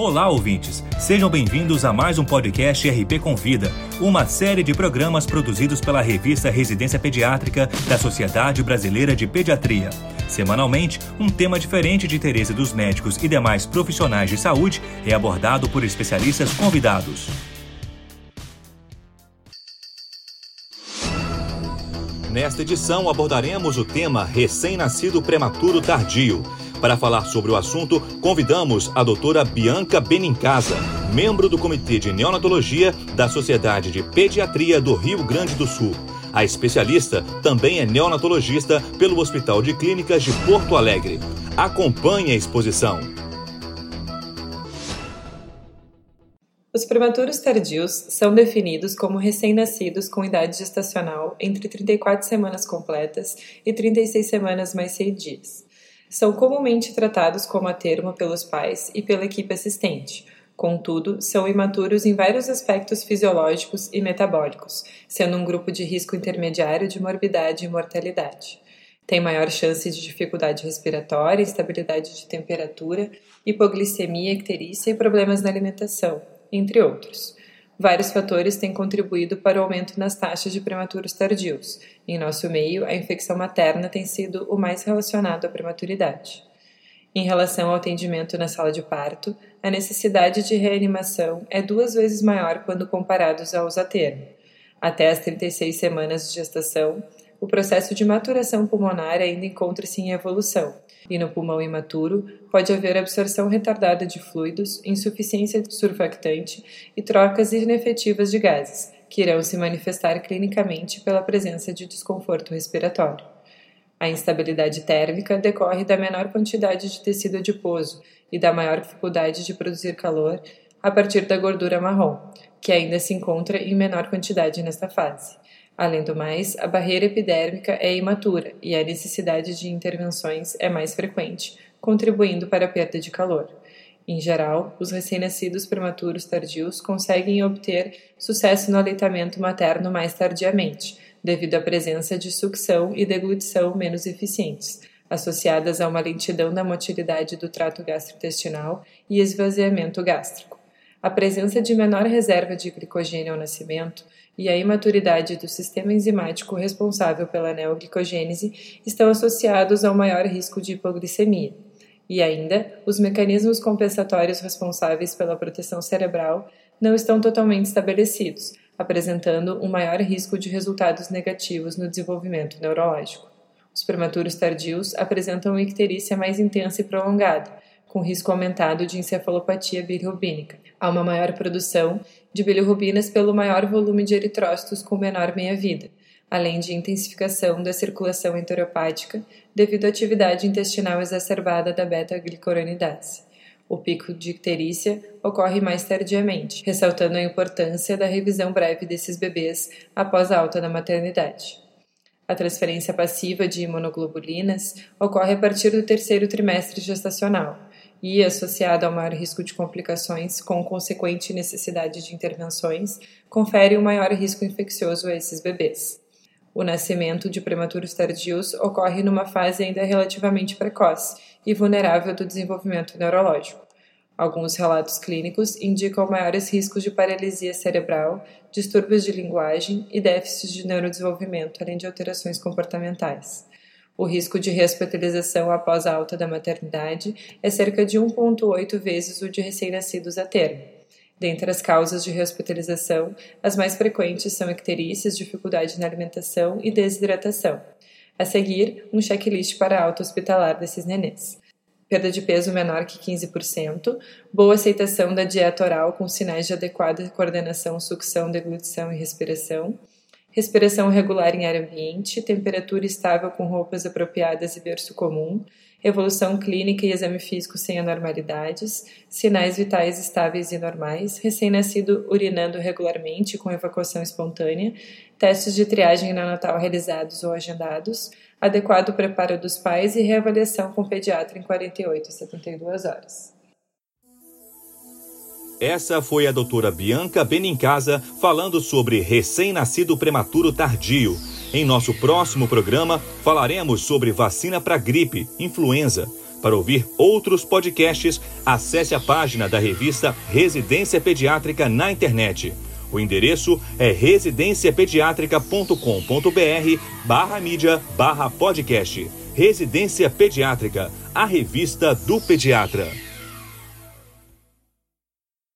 Olá, ouvintes! Sejam bem-vindos a mais um podcast RP Convida, uma série de programas produzidos pela revista Residência Pediátrica da Sociedade Brasileira de Pediatria. Semanalmente, um tema diferente de interesse dos médicos e demais profissionais de saúde é abordado por especialistas convidados. Nesta edição abordaremos o tema Recém-nascido prematuro tardio para falar sobre o assunto, convidamos a doutora Bianca Benincasa, membro do Comitê de Neonatologia da Sociedade de Pediatria do Rio Grande do Sul. A especialista também é neonatologista pelo Hospital de Clínicas de Porto Alegre. Acompanhe a exposição. Os prematuros tardios são definidos como recém-nascidos com idade gestacional entre 34 semanas completas e 36 semanas mais 6 dias são comumente tratados como a termo pelos pais e pela equipe assistente. Contudo, são imaturos em vários aspectos fisiológicos e metabólicos, sendo um grupo de risco intermediário de morbidade e mortalidade. Tem maior chance de dificuldade respiratória, instabilidade de temperatura, hipoglicemia, icterícia e problemas na alimentação, entre outros. Vários fatores têm contribuído para o aumento nas taxas de prematuros tardios. Em nosso meio, a infecção materna tem sido o mais relacionado à prematuridade. Em relação ao atendimento na sala de parto, a necessidade de reanimação é duas vezes maior quando comparados aos a termo. Até as 36 semanas de gestação, o processo de maturação pulmonar ainda encontra-se em evolução, e no pulmão imaturo pode haver absorção retardada de fluidos, insuficiência surfactante e trocas inefetivas de gases, que irão se manifestar clinicamente pela presença de desconforto respiratório. A instabilidade térmica decorre da menor quantidade de tecido adiposo e da maior dificuldade de produzir calor a partir da gordura marrom, que ainda se encontra em menor quantidade nesta fase. Além do mais, a barreira epidérmica é imatura e a necessidade de intervenções é mais frequente, contribuindo para a perda de calor. Em geral, os recém-nascidos prematuros tardios conseguem obter sucesso no aleitamento materno mais tardiamente, devido à presença de sucção e deglutição menos eficientes, associadas a uma lentidão da motilidade do trato gastrointestinal e esvaziamento gástrico. A presença de menor reserva de glicogênio ao nascimento e a imaturidade do sistema enzimático responsável pela neoglicogênese estão associados ao maior risco de hipoglicemia. E ainda, os mecanismos compensatórios responsáveis pela proteção cerebral não estão totalmente estabelecidos, apresentando um maior risco de resultados negativos no desenvolvimento neurológico. Os prematuros tardios apresentam icterícia mais intensa e prolongada, com risco aumentado de encefalopatia bilirrubínica. Há uma maior produção de bilirrubinas pelo maior volume de eritrócitos com menor meia-vida, além de intensificação da circulação enteropática devido à atividade intestinal exacerbada da beta-glicuronidase. O pico de icterícia ocorre mais tardiamente, ressaltando a importância da revisão breve desses bebês após a alta da maternidade. A transferência passiva de imunoglobulinas ocorre a partir do terceiro trimestre gestacional, e, associado ao maior risco de complicações com consequente necessidade de intervenções, confere um maior risco infeccioso a esses bebês. O nascimento de prematuros tardios ocorre numa fase ainda relativamente precoce e vulnerável do desenvolvimento neurológico. Alguns relatos clínicos indicam maiores riscos de paralisia cerebral, distúrbios de linguagem e déficits de neurodesenvolvimento, além de alterações comportamentais. O risco de rehospitalização após a alta da maternidade é cerca de 1,8 vezes o de recém-nascidos a termo. Dentre as causas de rehospitalização, as mais frequentes são icterícias, dificuldade na alimentação e desidratação. A seguir, um checklist para a alta hospitalar desses nenês. Perda de peso menor que 15%, boa aceitação da dieta oral com sinais de adequada coordenação, sucção, deglutição e respiração, respiração regular em ar ambiente, temperatura estável com roupas apropriadas e berço comum, evolução clínica e exame físico sem anormalidades, sinais vitais estáveis e normais, recém-nascido urinando regularmente com evacuação espontânea, testes de triagem neonatal realizados ou agendados, adequado preparo dos pais e reavaliação com pediatra em 48 a 72 horas. Essa foi a doutora Bianca Benincasa falando sobre recém-nascido prematuro tardio. Em nosso próximo programa, falaremos sobre vacina para gripe, influenza, Para ouvir outros podcasts, acesse a página da revista Residência Pediátrica na internet. O endereço é residenciapediatrica.com.br barra mídia barra podcast. Residência Pediátrica, a revista do pediatra.